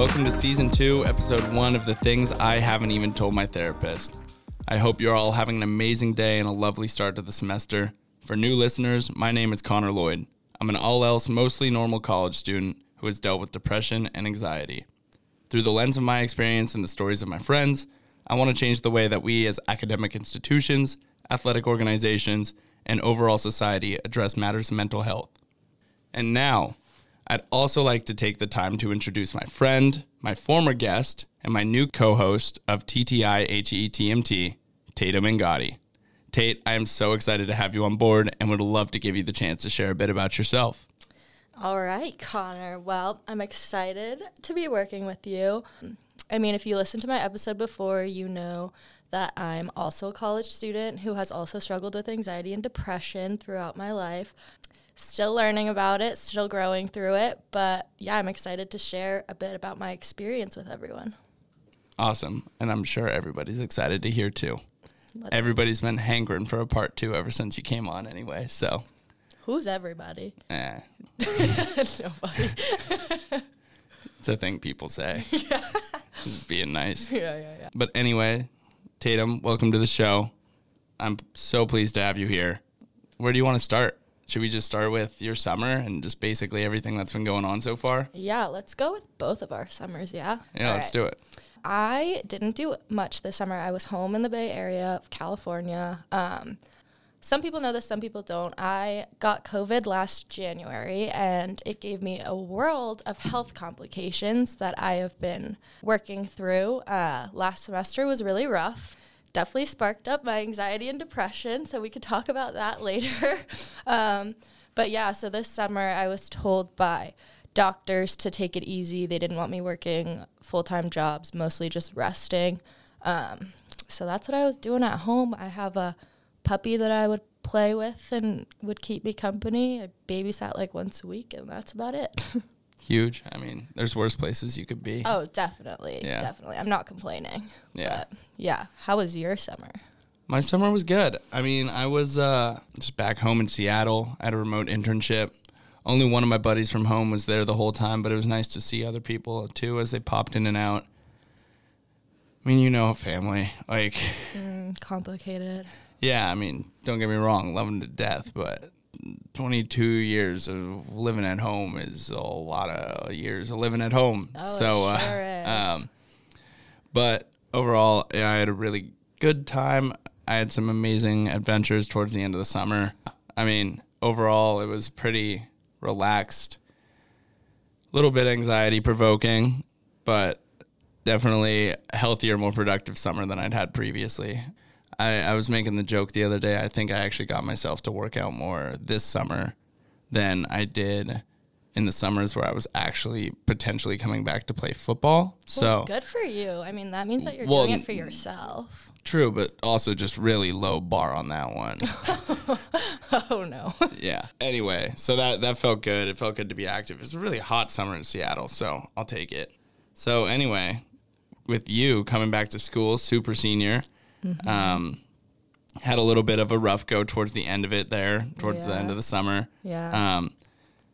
Welcome to season two, episode one of the things I haven't even told my therapist. I hope you're all having an amazing day and a lovely start to the semester. For new listeners, my name is Connor Lloyd. I'm an all else, mostly normal college student who has dealt with depression and anxiety. Through the lens of my experience and the stories of my friends, I want to change the way that we as academic institutions, athletic organizations, and overall society address matters of mental health. And now, I'd also like to take the time to introduce my friend, my former guest, and my new co host of TTI HETMT, Tatum Ngati. Tate, I am so excited to have you on board and would love to give you the chance to share a bit about yourself. All right, Connor. Well, I'm excited to be working with you. I mean, if you listened to my episode before, you know that I'm also a college student who has also struggled with anxiety and depression throughout my life. Still learning about it, still growing through it, but yeah, I'm excited to share a bit about my experience with everyone. Awesome. And I'm sure everybody's excited to hear too. Let's- Everybody's been hankering for a part two ever since you came on anyway. So, Who's everybody? eh, Nobody. it's a thing people say. Just Being nice. yeah, yeah, yeah. But anyway, Tatum, welcome to the show. I'm so pleased to have you here. Where do you want to start? Should we just start with your summer and just basically everything that's been going on so far? Yeah, let's go with both of our summers, yeah? Yeah, let's do it. I didn't do much this summer. I was home in the Bay Area of California. Um, some people know this, some people don't. I got COVID last January, and it gave me a world of health complications that I have been working through. Uh, last semester was really rough. Definitely sparked up my anxiety and depression, so we could talk about that later. um, but yeah, so this summer I was told by doctors to take it easy. They didn't want me working full time jobs, mostly just resting. Um, so that's what I was doing at home. I have a puppy that I would play with and would keep me company. I babysat like once a week, and that's about it. Huge. I mean, there's worse places you could be. oh, definitely. Yeah. Definitely. I'm not complaining. Yeah. But yeah. How was your summer? My summer was good. I mean, I was uh, just back home in Seattle at a remote internship. Only one of my buddies from home was there the whole time, but it was nice to see other people too as they popped in and out. I mean, you know, family. Like, Mm, complicated. yeah, I mean, don't get me wrong, love them to death, but 22 years of living at home is a lot of years of living at home. Oh, so, uh, sure is. um, but overall, yeah, I had a really good time. I had some amazing adventures towards the end of the summer. I mean, overall, it was pretty relaxed, a little bit anxiety provoking, but definitely a healthier, more productive summer than I'd had previously. I, I was making the joke the other day. I think I actually got myself to work out more this summer than I did in the summers where I was actually potentially coming back to play football. So good for you. I mean, that means that you're Well, doing it for yourself. true, but also just really low bar on that one. oh, no. yeah. Anyway, so that that felt good. It felt good to be active. It was a really hot summer in Seattle, so I'll take it. So anyway, with you coming back to school, super senior, um, had a little bit of a rough go towards the end of it there, towards the end of the summer. Yeah. Um,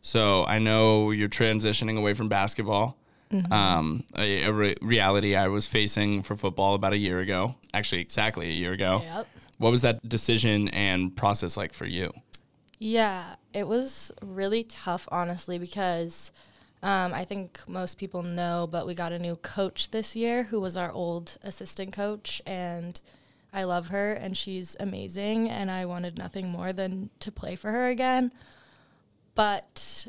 so I know you're transitioning away from basketball. Mm-hmm. Um, a, a re- reality I was facing for football about a year ago, actually exactly a year ago. Yep. What was that decision and process like for you? Yeah, it was really tough, honestly, because um, I think most people know, but we got a new coach this year who was our old assistant coach, and I love her, and she's amazing, and I wanted nothing more than to play for her again. But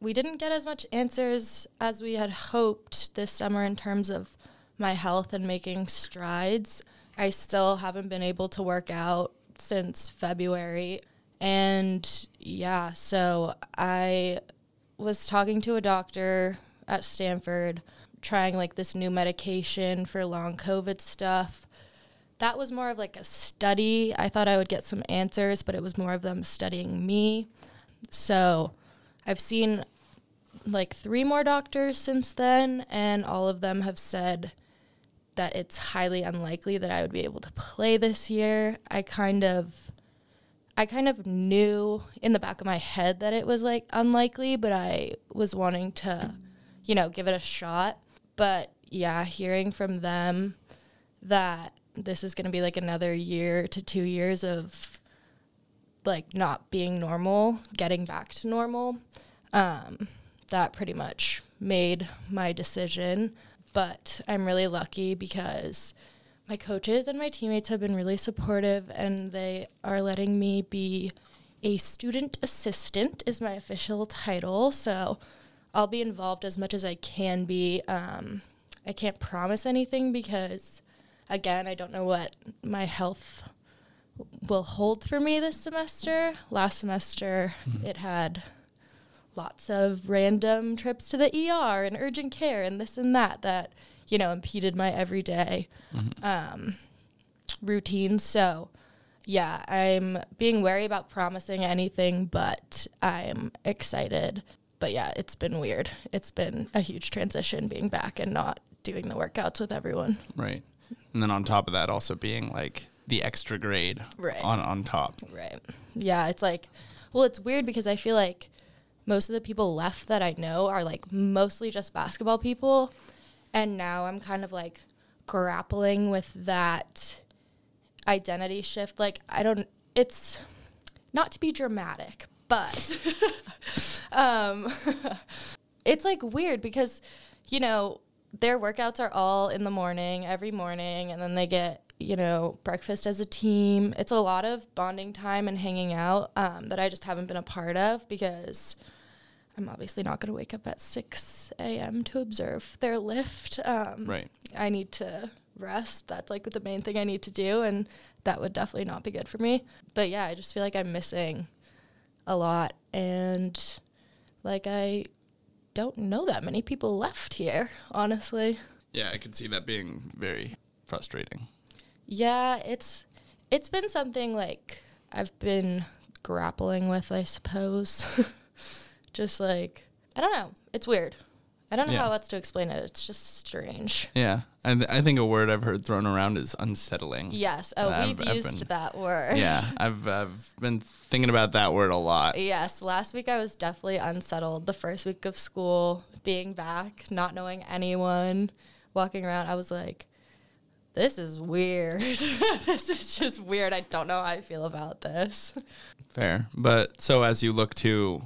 we didn't get as much answers as we had hoped this summer in terms of my health and making strides. I still haven't been able to work out since February. And yeah, so I was talking to a doctor at Stanford, trying like this new medication for long COVID stuff. That was more of like a study. I thought I would get some answers, but it was more of them studying me. So I've seen like three more doctors since then, and all of them have said that it's highly unlikely that I would be able to play this year. I kind of I kind of knew in the back of my head that it was like unlikely, but I was wanting to, you know, give it a shot. but yeah, hearing from them that this is going to be like another year to two years of like not being normal, getting back to normal, um, that pretty much made my decision. But I'm really lucky because my coaches and my teammates have been really supportive and they are letting me be a student assistant is my official title. So i'll be involved as much as i can be. Um, i can't promise anything because again i don't know what my health will hold for me this semester last semester mm-hmm. it had lots of random trips to the er and urgent care and this and that that you know, impeded my everyday mm-hmm. um, routine. So, yeah, I'm being wary about promising anything, but I'm excited. But yeah, it's been weird. It's been a huge transition being back and not doing the workouts with everyone. Right. And then on top of that, also being like the extra grade right. on, on top. Right. Yeah, it's like, well, it's weird because I feel like most of the people left that I know are like mostly just basketball people. And now I'm kind of like grappling with that identity shift. Like, I don't, it's not to be dramatic, but um, it's like weird because, you know, their workouts are all in the morning, every morning, and then they get, you know, breakfast as a team. It's a lot of bonding time and hanging out um, that I just haven't been a part of because I'm obviously not going to wake up at 6 a.m. to observe their lift. Um, right. I need to rest. That's like the main thing I need to do. And that would definitely not be good for me. But yeah, I just feel like I'm missing a lot. And like I don't know that many people left here, honestly. Yeah, I could see that being very frustrating. Yeah, it's it's been something like I've been grappling with, I suppose. just like I don't know. It's weird. I don't know yeah. how else to explain it. It's just strange. Yeah, I, th- I think a word I've heard thrown around is unsettling. Yes. Oh, we've I've, used I've been, that word. Yeah, I've I've been thinking about that word a lot. Yes. Last week I was definitely unsettled. The first week of school, being back, not knowing anyone, walking around, I was like, "This is weird. this is just weird. I don't know how I feel about this." Fair, but so as you look to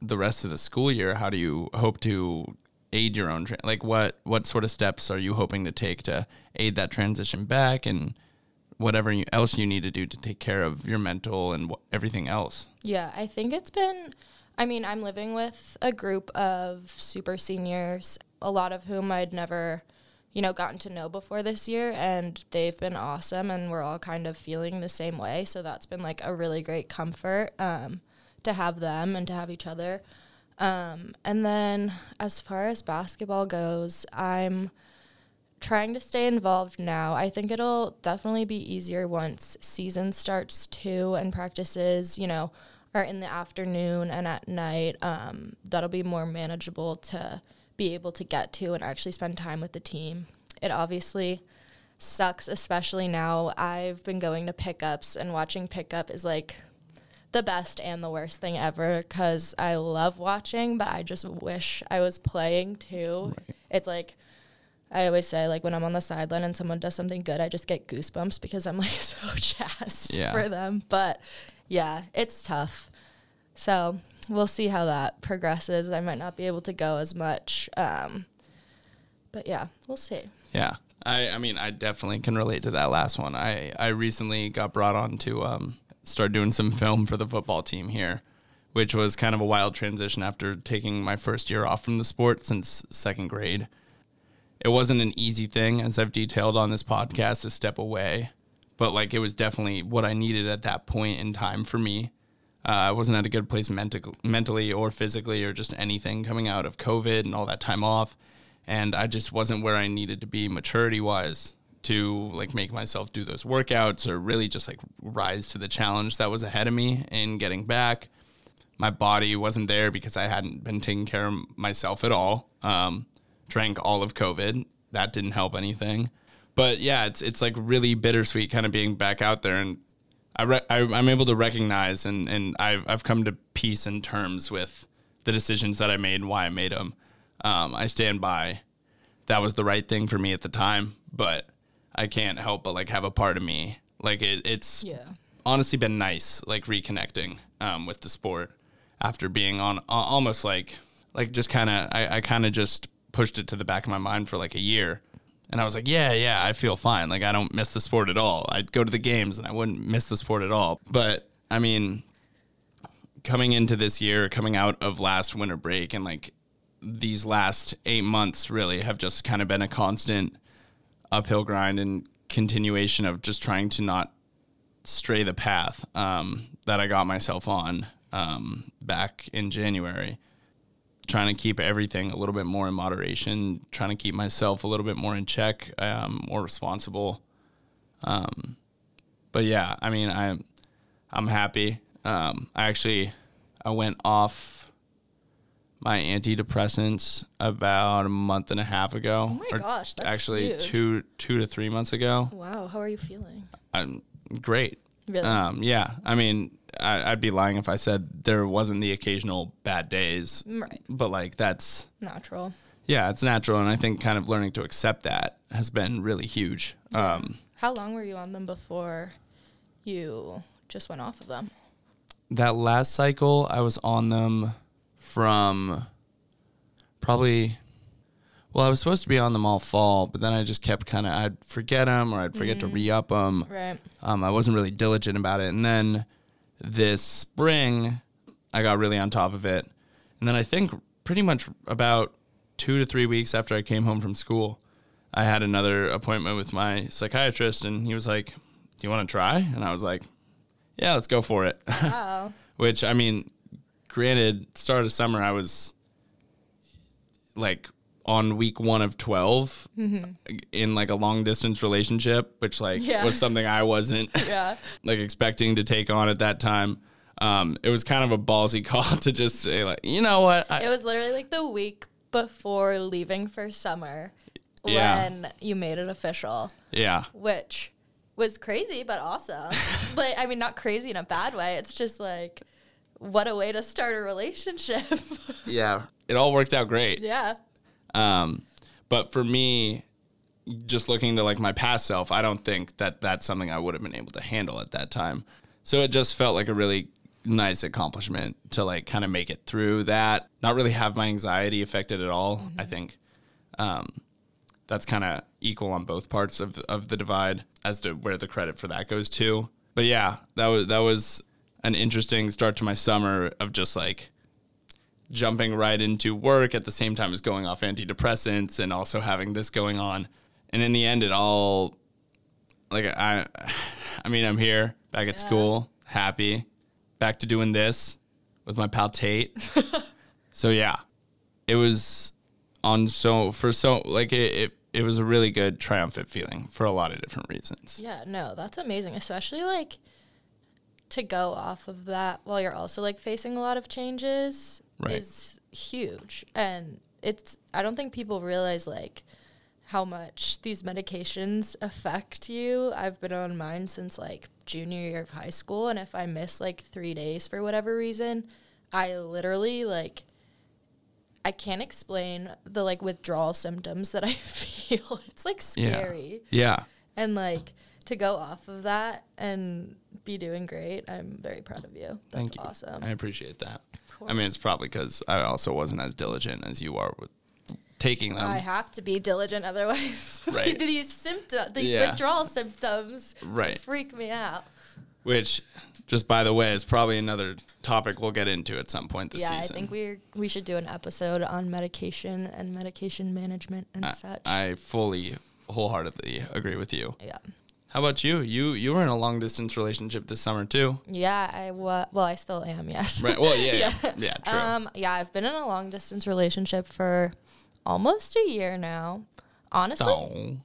the rest of the school year, how do you hope to aid your own tra- like what what sort of steps are you hoping to take to aid that transition back and whatever you, else you need to do to take care of your mental and wh- everything else? Yeah, I think it's been I mean, I'm living with a group of super seniors, a lot of whom I'd never you know, gotten to know before this year, and they've been awesome, and we're all kind of feeling the same way. So that's been like a really great comfort. Um, to have them and to have each other. Um, and then as far as basketball goes, I'm trying to stay involved now. I think it'll definitely be easier once season starts too and practices, you know, are in the afternoon and at night. Um, that'll be more manageable to be able to get to and actually spend time with the team. It obviously sucks, especially now. I've been going to pickups and watching pickup is like the best and the worst thing ever because I love watching, but I just wish I was playing too. Right. It's like I always say, like when I'm on the sideline and someone does something good, I just get goosebumps because I'm like so jazzed yeah. for them. But yeah, it's tough. So we'll see how that progresses. I might not be able to go as much. Um, but yeah, we'll see. Yeah. I, I mean, I definitely can relate to that last one. I, I recently got brought on to um, start doing some film for the football team here, which was kind of a wild transition after taking my first year off from the sport since second grade. It wasn't an easy thing, as I've detailed on this podcast, to step away, but like it was definitely what I needed at that point in time for me. Uh, I wasn't at a good place mental, mentally or physically or just anything coming out of COVID and all that time off. And I just wasn't where I needed to be maturity wise to like make myself do those workouts or really just like rise to the challenge that was ahead of me in getting back. My body wasn't there because I hadn't been taking care of myself at all. Um, drank all of COVID. That didn't help anything. But yeah, it's it's like really bittersweet kind of being back out there and I, re- I am able to recognize and and I've I've come to peace and terms with the decisions that I made and why I made them. Um, I stand by that was the right thing for me at the time, but I can't help but like have a part of me. Like it, it's Yeah. honestly been nice like reconnecting um, with the sport after being on a- almost like like just kind of I, I kind of just pushed it to the back of my mind for like a year. And I was like yeah yeah I feel fine. Like I don't miss the sport at all. I'd go to the games and I wouldn't miss the sport at all. But I mean coming into this year coming out of last winter break and like these last eight months really have just kind of been a constant uphill grind and continuation of just trying to not stray the path um, that I got myself on um, back in January. Trying to keep everything a little bit more in moderation, trying to keep myself a little bit more in check, um, more responsible. Um, but yeah, I mean, I'm I'm happy. Um, I actually I went off my antidepressants about a month and a half ago. Oh my gosh, that's actually huge. two two to three months ago. Wow, how are you feeling? I'm great. Really? Um, yeah. I mean, I, I'd be lying if I said there wasn't the occasional bad days, right. but like that's Natural. yeah, it's natural, and I think kind of learning to accept that has been really huge. Um, How long were you on them before you just went off of them? that last cycle, I was on them from probably. Well, I was supposed to be on them all fall, but then I just kept kind of I'd forget them or I'd forget to re up them. Right. Um, I wasn't really diligent about it. And then this spring, I got really on top of it. And then I think pretty much about two to three weeks after I came home from school, I had another appointment with my psychiatrist, and he was like, Do you want to try? And I was like, Yeah, let's go for it. Wow. Which, I mean, granted, start of summer, I was like on week one of 12 in like a long distance relationship, which like Yeah. was something I wasn't yeah. like expecting to take on at that time. Um, it was kind of a ballsy call to just say like, you know what? I, It was literally like the week before leaving for summer Yeah. when you made it official, yeah, which was crazy but awesome. but I mean, not crazy in a bad way. It's just like, what a way to start a relationship. yeah. It all worked out great. yeah. Um, but for me, just looking to like my past self, I don't think that that's something I would have been able to handle at that time. So it just felt like a really nice accomplishment to like kind of make it through that, not really have my anxiety affected at all. I think um, that's kind of equal on both parts of of the divide as to where the credit for that goes to. But yeah, that was that was an interesting start to my summer of just like jumping right into work at the same time as going off antidepressants and also having this going on. And in the end, it all like I, I mean, I'm here back at Yeah. school, happy, back to doing this with my pal Tate. so yeah, it was on so for so like it, it it was a really good triumphant feeling for a lot of different reasons. Yeah, no, that's amazing, especially like to go off of that while you're also like facing a lot of changes Right. is huge. And it's I don't think people realize like how much these medications affect you. I've been on mine since like junior year of high school and if I miss like 3 days for whatever reason, I literally like I can't explain the like withdrawal symptoms that I feel. It's like scary Yeah. and like to go off of that and be doing great i'm very proud of you that's Thank you. awesome I appreciate that. I mean, it's probably because I also wasn't as diligent as you are with taking them. i have to be diligent otherwise Right. these symptoms these Yeah. withdrawal symptoms Right. freak me out Which, just by the way, is probably another topic we'll get into at some point this season. yeah season. i think we we should do an episode on medication and medication management and such I fully, wholeheartedly agree with you. yeah How about you? You you were in a long distance relationship this summer too, yeah i wa- well i still am yes right? Well, yeah, yeah, yeah, true. Um, yeah, I've been in a long distance relationship for almost a year now. Honestly,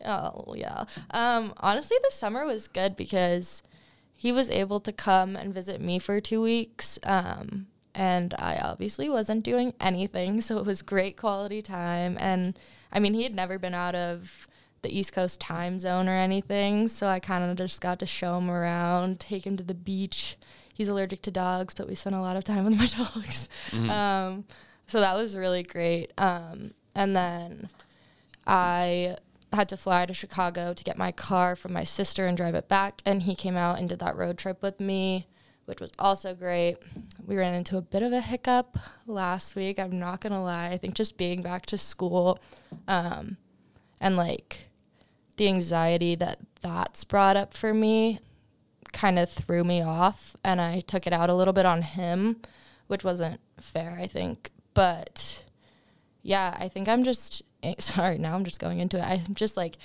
Oh. oh yeah. Um, honestly, the summer was good because he was able to come and visit me for two weeks. Um, and I obviously wasn't doing anything, so it was great quality time. And I mean, he had never been out of the East Coast time zone or anything, so I kind of just got to show him around, take him to the beach. He's allergic to dogs, but we spent a lot of time with my dogs. Um, so that was really great. Um, and then I had to fly to Chicago to get my car from my sister and drive it back. And he came out and did that road trip with me, which was also great. We ran into a bit of a hiccup last week. I'm not going to lie. I think just being back to school um, and like the anxiety that that's brought up for me kind of threw me off. And I took it out a little bit on him, which wasn't fair, I think. But yeah, I think I'm just sorry, now I'm just going into it. I'm just like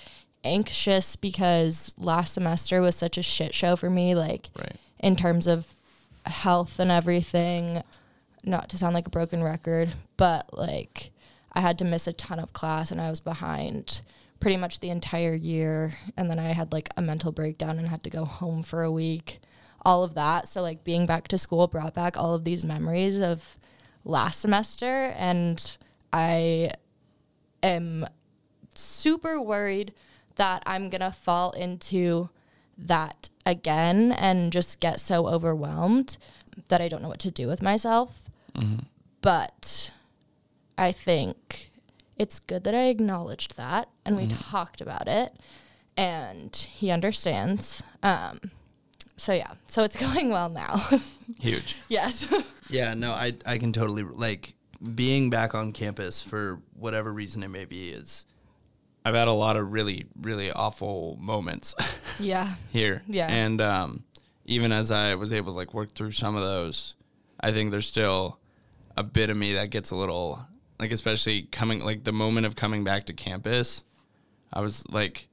anxious because last semester was such a shit show for me, like Right. in terms of health and everything. Not to sound like a broken record, but like I had to miss a ton of class and I was behind pretty much the entire year. And then I had like a mental breakdown and had to go home for a week. All of that. So, like, being back to school brought back all of these memories of last semester. And I am super worried that I'm going to fall into that again and just get so overwhelmed that I don't know what to do with myself. Mm-hmm. But I think it's good that I acknowledged that and we talked about it and he understands. Um, so yeah, so it's going well now. Huge. yes. Yeah, no, I I can totally like being back on campus for whatever reason it may be is I've had a lot of really, really awful moments yeah. here. Yeah. And um, even as I was able to like work through some of those, I think there's still a bit of me that gets a little like, especially coming like the moment of coming back to campus. I was like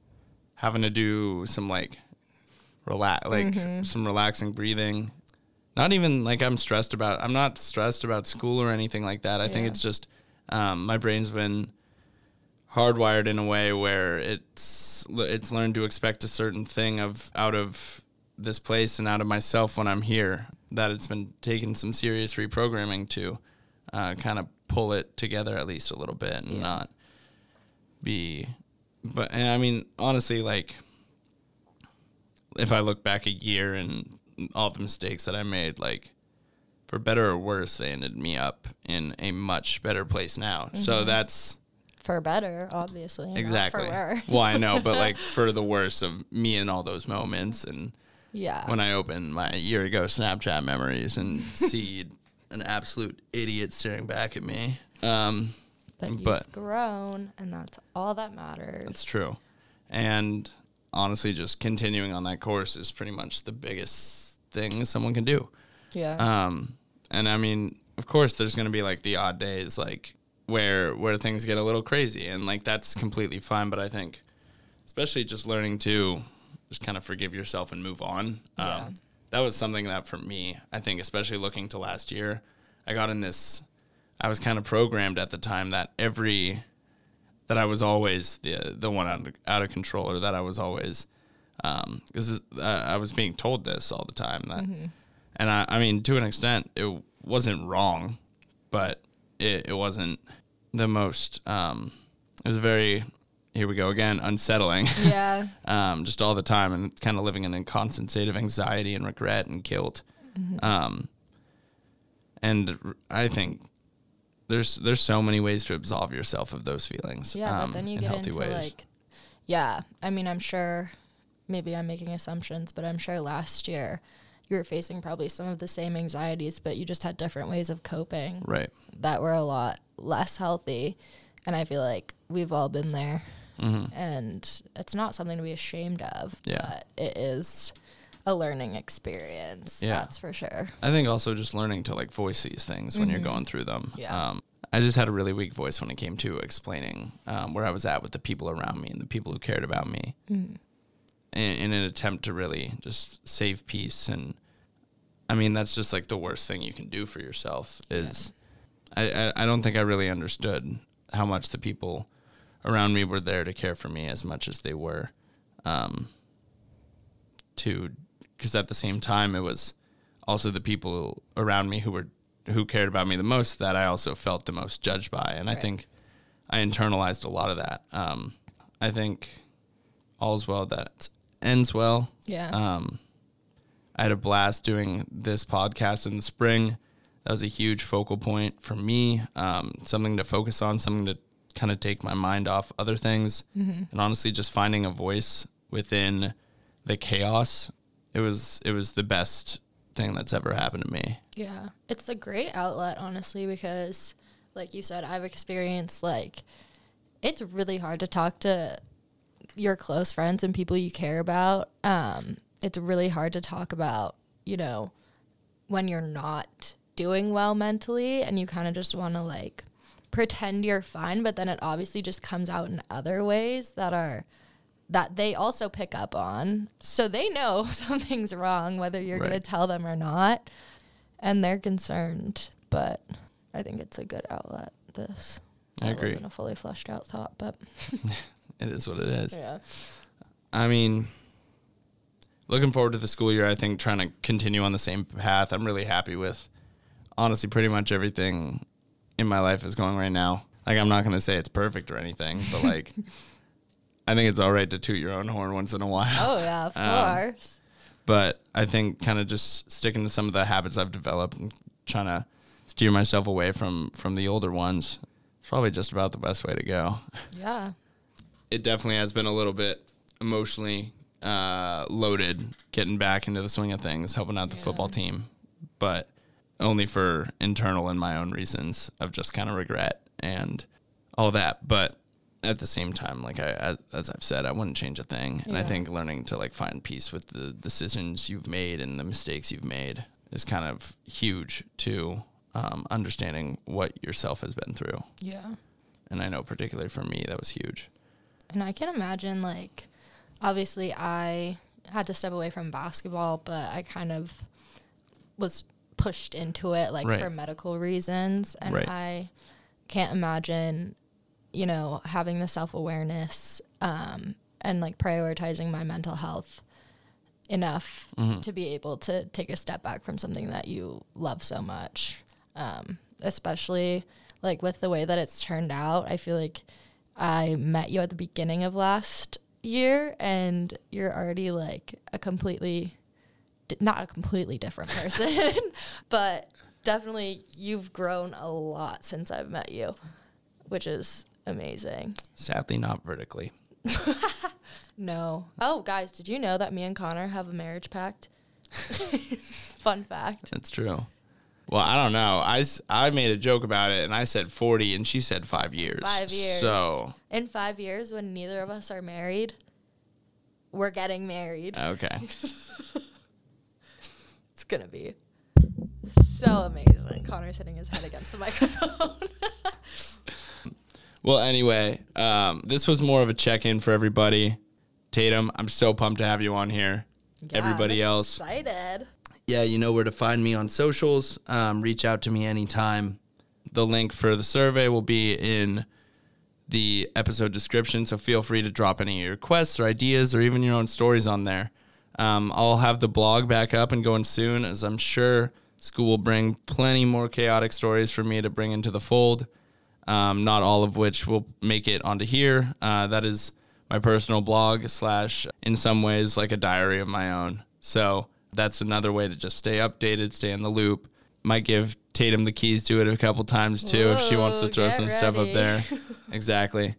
having to do some like relax, like some relaxing breathing. Not even like I'm stressed about. I'm not stressed about school or anything like that. I think it's just um, my brain's been hardwired in a way where it's it's learned to expect a certain thing of out of this place and out of myself when I'm here. That it's been taking some serious reprogramming to uh, kind of pull it together at least a little bit and Yeah. not be. But and I mean honestly, like if I look back a year and all the mistakes that I made, like for better or worse, they ended me up in a much better place now. So mm-hmm. that's For better, obviously. exactly. For worse. well, I know, but like for the worse of me and all those moments, and Yeah. when I open my year ago Snapchat memories and see an absolute idiot staring back at me. um, but you've but- grown, and that's all that matters. That's true. And honestly, just continuing on that course is pretty much the biggest thing someone can do. Yeah. Um, and I mean, of course, there's going to be like the odd days, like where where things get a little crazy, and like that's completely fine. But I think, especially just learning to just kind of forgive yourself and move on. Yeah. Um, that was something that for me, I think, especially looking to last year, I got in this. I was kind of programmed at the time that every that I was always the the one out of, out of control, or that I was always um, because uh, I was being told this all the time that, and I, I mean to an extent it wasn't wrong, but it, it wasn't the most. Um, it was very here we go again unsettling. yeah. um, just all the time and kind of living in a constant state of anxiety and regret and guilt. Um, and I think there's there's so many ways to absolve yourself of those feelings. Yeah, um, but then you in get healthy into ways. like, yeah. I mean, I'm sure. Maybe I'm making assumptions, but I'm sure last year you were facing probably some of the same anxieties, but you just had different ways of coping right. that were a lot less healthy. And I feel like we've all been there, and it's not something to be ashamed of. Mm-hmm. Yeah. but it is a learning experience. Yeah. that's for sure. I think also just learning to like voice these things when you're Mm-hmm. going through them. Yeah. Um, I just had a really weak voice when it came to explaining um, where I was at with the people around me and the people who cared about me, Mm-hmm. in, in an attempt to really just save peace. And I mean, that's just like the worst thing you can do for yourself. Is I, I I don't think I really understood how much the people around me were there to care for me as much as they were. Um, to because at the same time it was also the people around me who were who cared about me the most that I also felt the most judged by, and I think I internalized a lot of that. Um, I think all's well that ends well. Yeah. Um, I had a blast doing this podcast in the spring. That was a huge focal point for me. Um, something to focus on, something to kind of take my mind off other things and honestly just finding a voice within the chaos. It was it was the best thing that's ever happened to me. Yeah. It's a great outlet, honestly, because, like you said, I've experienced, like, it's really hard to talk to your close friends and people you care about. Um, it's really hard to talk about, you know, when you're not doing well mentally and you kind of just want to, like, pretend you're fine, but then it obviously just comes out in other ways that are that they also pick up on. So they know something's wrong, whether you're going to tell them or not. And they're concerned. But I think it's a good outlet, this. I That agree. wasn't a fully fleshed out thought, but It is what it is. yeah. I mean, looking forward to the school year. I think trying to continue on the same path. I'm really happy with, honestly, pretty much everything in my life is going right now. Like, I'm not going to say it's perfect or anything, but like, I think it's all right to toot your own horn once in a while. Oh, yeah, of Um, course. But I think kind of just sticking to some of the habits I've developed and trying to steer myself away from from the older ones. It's probably just about the best way to go. Yeah. it definitely has been a little bit emotionally uh, loaded getting back into the swing of things, helping out the football team, but only for internal and my own reasons of just kind of regret and all that. But at the same time, like I, as, as I've said, I wouldn't change a thing. And I think learning to like find peace with the decisions you've made and the mistakes you've made is kind of huge to um, understanding what yourself has been through. Yeah. And I know particularly for me, that was huge. And I can imagine, like, obviously, I had to step away from basketball, but I kind of was pushed into it, like, Right. for medical reasons. And Right. I can't imagine, you know, having the self awareness um, and, like, prioritizing my mental health enough Mm-hmm. to be able to take a step back from something that you love so much. Um, especially, like, with the way that it's turned out, I feel like I met you at the beginning of last year and you're already like a completely not a completely different person, but definitely you've grown a lot since I've met you, which is amazing. Sadly, not vertically. No. Oh, guys, did you know that me and Connor have a marriage pact? Fun fact. That's true. Well, I don't know. I, I made a joke about it and I said 40 and she said five years. Five years. So, In five years, when neither of us are married, we're getting married. okay. It's gonna be so amazing. Connor's hitting his head against the microphone. well, anyway, um, this was more of a check in for everybody. Tatum, I'm so pumped to have you on here. Yeah, Everybody I'm else, excited. Yeah, you know where to find me on socials. Um, reach out to me anytime. the link for the survey will be in the episode description. So feel free to drop any of your requests or ideas or even your own stories on there. Um, I'll have the blog back up and going soon, as I'm sure school will bring plenty more chaotic stories for me to bring into the fold. Um, not all of which will make it onto here. Uh, that is my personal blog slash, in some ways, like a diary of my own. So that's another way to just stay updated, stay in the loop. Might give Tatum the keys to it a couple times too if she wants to throw some stuff up there. exactly.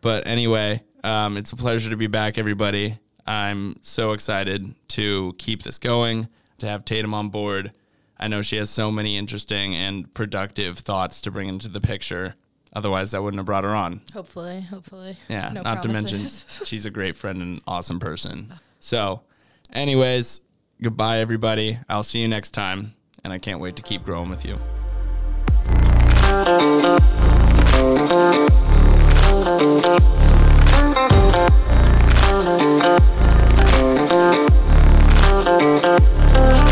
But anyway, um, it's a pleasure to be back, everybody. I'm so excited to keep this going, to have Tatum on board. I know she has so many interesting and productive thoughts to bring into the picture. Otherwise, I wouldn't have brought her on. Hopefully, hopefully. Yeah, No not to mention she's a great friend and awesome person. So, anyways, goodbye, everybody. I'll see you next time, and I can't wait to keep growing with you. Thank you.